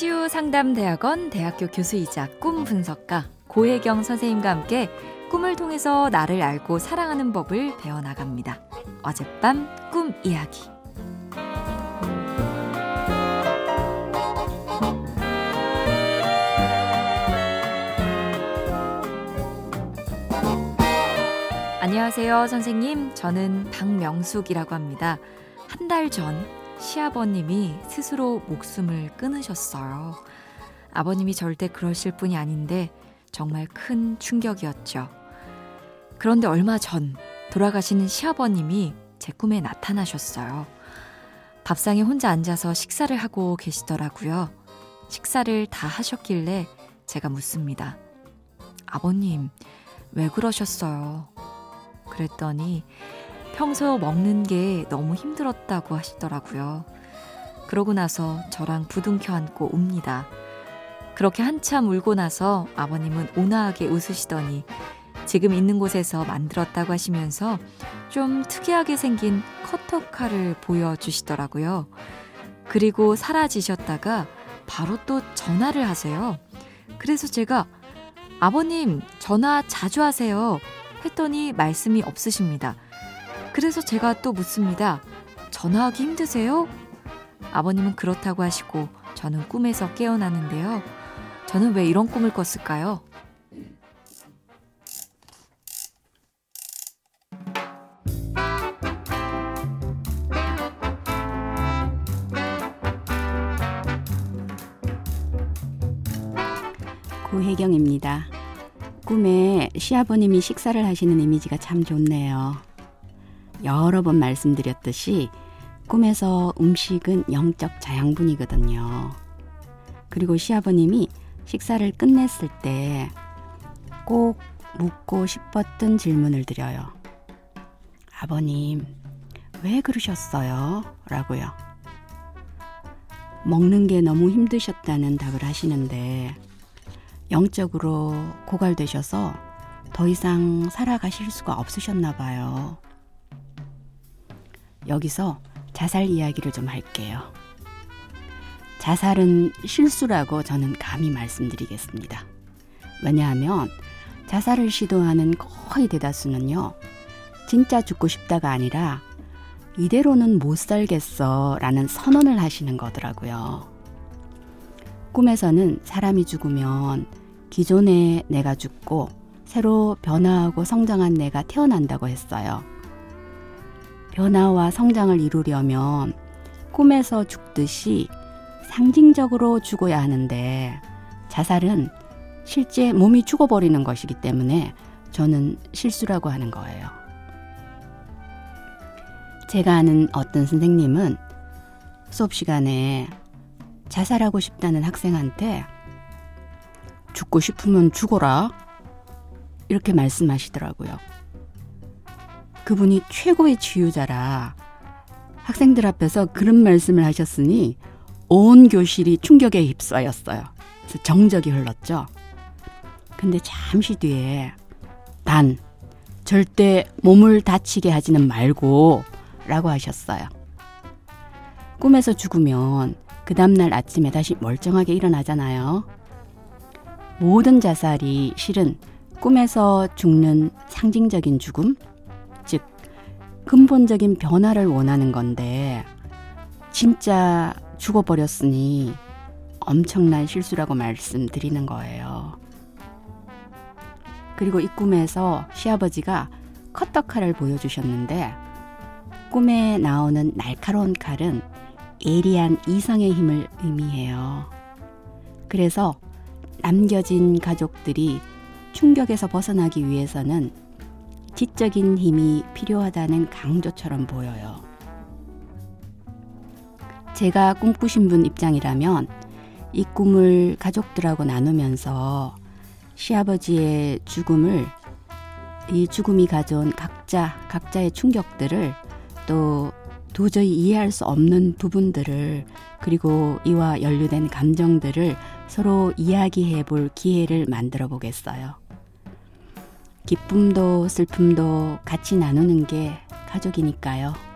치유 상담대학원 대학교 교수이자 꿈 분석가 고혜경 선생님과 함께 꿈을 통해서 나를 알고 사랑하는 법을 배워나갑니다. 어젯밤 꿈 이야기. 안녕하세요, 선생님. 저는 박명숙이라고 합니다. 한 달 전 시아버님이 스스로 목숨을 끊으셨어요. 아버님이 절대 그러실 분이 아닌데 정말 큰 충격이었죠. 그런데 얼마 전 돌아가시는 시아버님이 제 꿈에 나타나셨어요. 밥상에 혼자 앉아서 식사를 하고 계시더라고요. 식사를 다 하셨길래 제가 묻습니다. 아버님, 왜 그러셨어요? 그랬더니 평소 먹는 게 너무 힘들었다고 하시더라고요. 그러고 나서 저랑 부둥켜 안고 웁니다. 그렇게 한참 울고 나서 아버님은 온화하게 웃으시더니 지금 있는 곳에서 만들었다고 하시면서 좀 특이하게 생긴 커터칼을 보여주시더라고요. 그리고 사라지셨다가 바로 또 전화를 하세요. 그래서 제가 아버님 전화 자주 하세요. 했더니 말씀이 없으십니다. 그래서 제가 또 묻습니다. 전화하기 힘드세요? 아버님은 그렇다고 하시고 저는 꿈에서 깨어나는데요. 저는 왜 이런 꿈을 꿨을까요? 고혜경입니다. 꿈에 시아버님이 식사를 하시는 이미지가 참 좋네요. 여러 번 말씀드렸듯이 꿈에서 음식은 영적 자양분이거든요. 그리고 시아버님이 식사를 끝냈을 때 꼭 묻고 싶었던 질문을 드려요. 아버님, 왜 그러셨어요? 라고요. 먹는 게 너무 힘드셨다는 답을 하시는데 영적으로 고갈되셔서 더 이상 살아가실 수가 없으셨나 봐요. 여기서 자살 이야기를 좀 할게요. 자살은 실수라고 저는 감히 말씀드리겠습니다. 왜냐하면 자살을 시도하는 거의 대다수는요, 진짜 죽고 싶다가 아니라 이대로는 못 살겠어 라는 선언을 하시는 거더라고요. 꿈에서는 사람이 죽으면 기존의 내가 죽고 새로 변화하고 성장한 내가 태어난다고 했어요. 변화와 성장을 이루려면 꿈에서 죽듯이 상징적으로 죽어야 하는데 자살은 실제 몸이 죽어버리는 것이기 때문에 저는 실수라고 하는 거예요. 제가 아는 어떤 선생님은 수업 시간에 자살하고 싶다는 학생한테 죽고 싶으면 죽어라. 이렇게 말씀하시더라고요. 그분이 최고의 치유자라 학생들 앞에서 그런 말씀을 하셨으니 온 교실이 충격에 휩싸였어요. 그래서 정적이 흘렀죠. 근데 잠시 뒤에 단 절대 몸을 다치게 하지는 말고 라고 하셨어요. 꿈에서 죽으면 그 다음날 아침에 다시 멀쩡하게 일어나잖아요. 모든 자살이 실은 꿈에서 죽는 상징적인 죽음, 즉, 근본적인 변화를 원하는 건데, 진짜 죽어버렸으니 엄청난 실수라고 말씀드리는 거예요. 그리고 이 꿈에서 시아버지가 커터칼을 보여주셨는데, 꿈에 나오는 날카로운 칼은 예리한 이성의 힘을 의미해요. 그래서 남겨진 가족들이 충격에서 벗어나기 위해서는 지적인 힘이 필요하다는 강조처럼 보여요. 제가 꿈꾸신 분 입장이라면 이 꿈을 가족들하고 나누면서 시아버지의 죽음을 이 죽음이 가져온 각자 각자의 충격들을 또 도저히 이해할 수 없는 부분들을 그리고 이와 연루된 감정들을 서로 이야기해 볼 기회를 만들어 보겠어요. 기쁨도 슬픔도 같이 나누는 게 가족이니까요.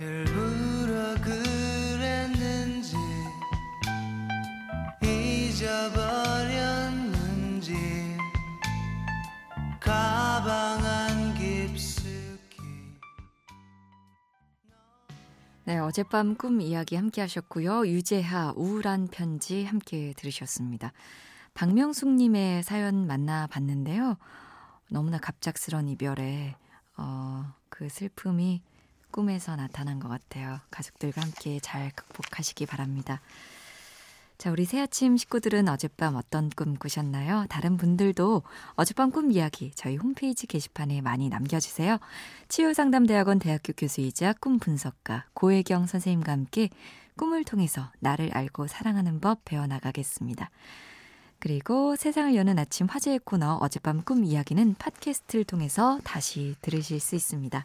일부러 그랬는지 잊어버렸는지 가방 안 깊숙이 네, 어젯밤 꿈 이야기 함께 하셨고요. 유재하 우울한 편지 함께 들으셨습니다. 박명숙 님의 사연 만나 봤는데요. 너무나 갑작스런 이별에 어, 그 슬픔이 꿈에서 나타난 것 같아요. 가족들과 함께 잘 극복하시기 바랍니다. 자, 우리 새아침 식구들은 어젯밤 어떤 꿈 꾸셨나요? 다른 분들도 어젯밤 꿈 이야기 저희 홈페이지 게시판에 많이 남겨주세요. 치유상담대학원 대학교 교수이자 꿈 분석가 고혜경 선생님과 함께 꿈을 통해서 나를 알고 사랑하는 법 배워나가겠습니다. 그리고 세상을 여는 아침 화제의 코너 어젯밤 꿈 이야기는 팟캐스트를 통해서 다시 들으실 수 있습니다.